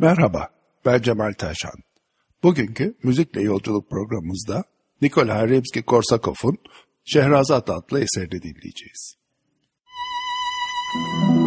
Merhaba, ben Cemal Taşan. Bugünkü Müzikle Yolculuk programımızda Nikola Rimski-Korsakov'un Şehrazat adlı eserini dinleyeceğiz. Müzik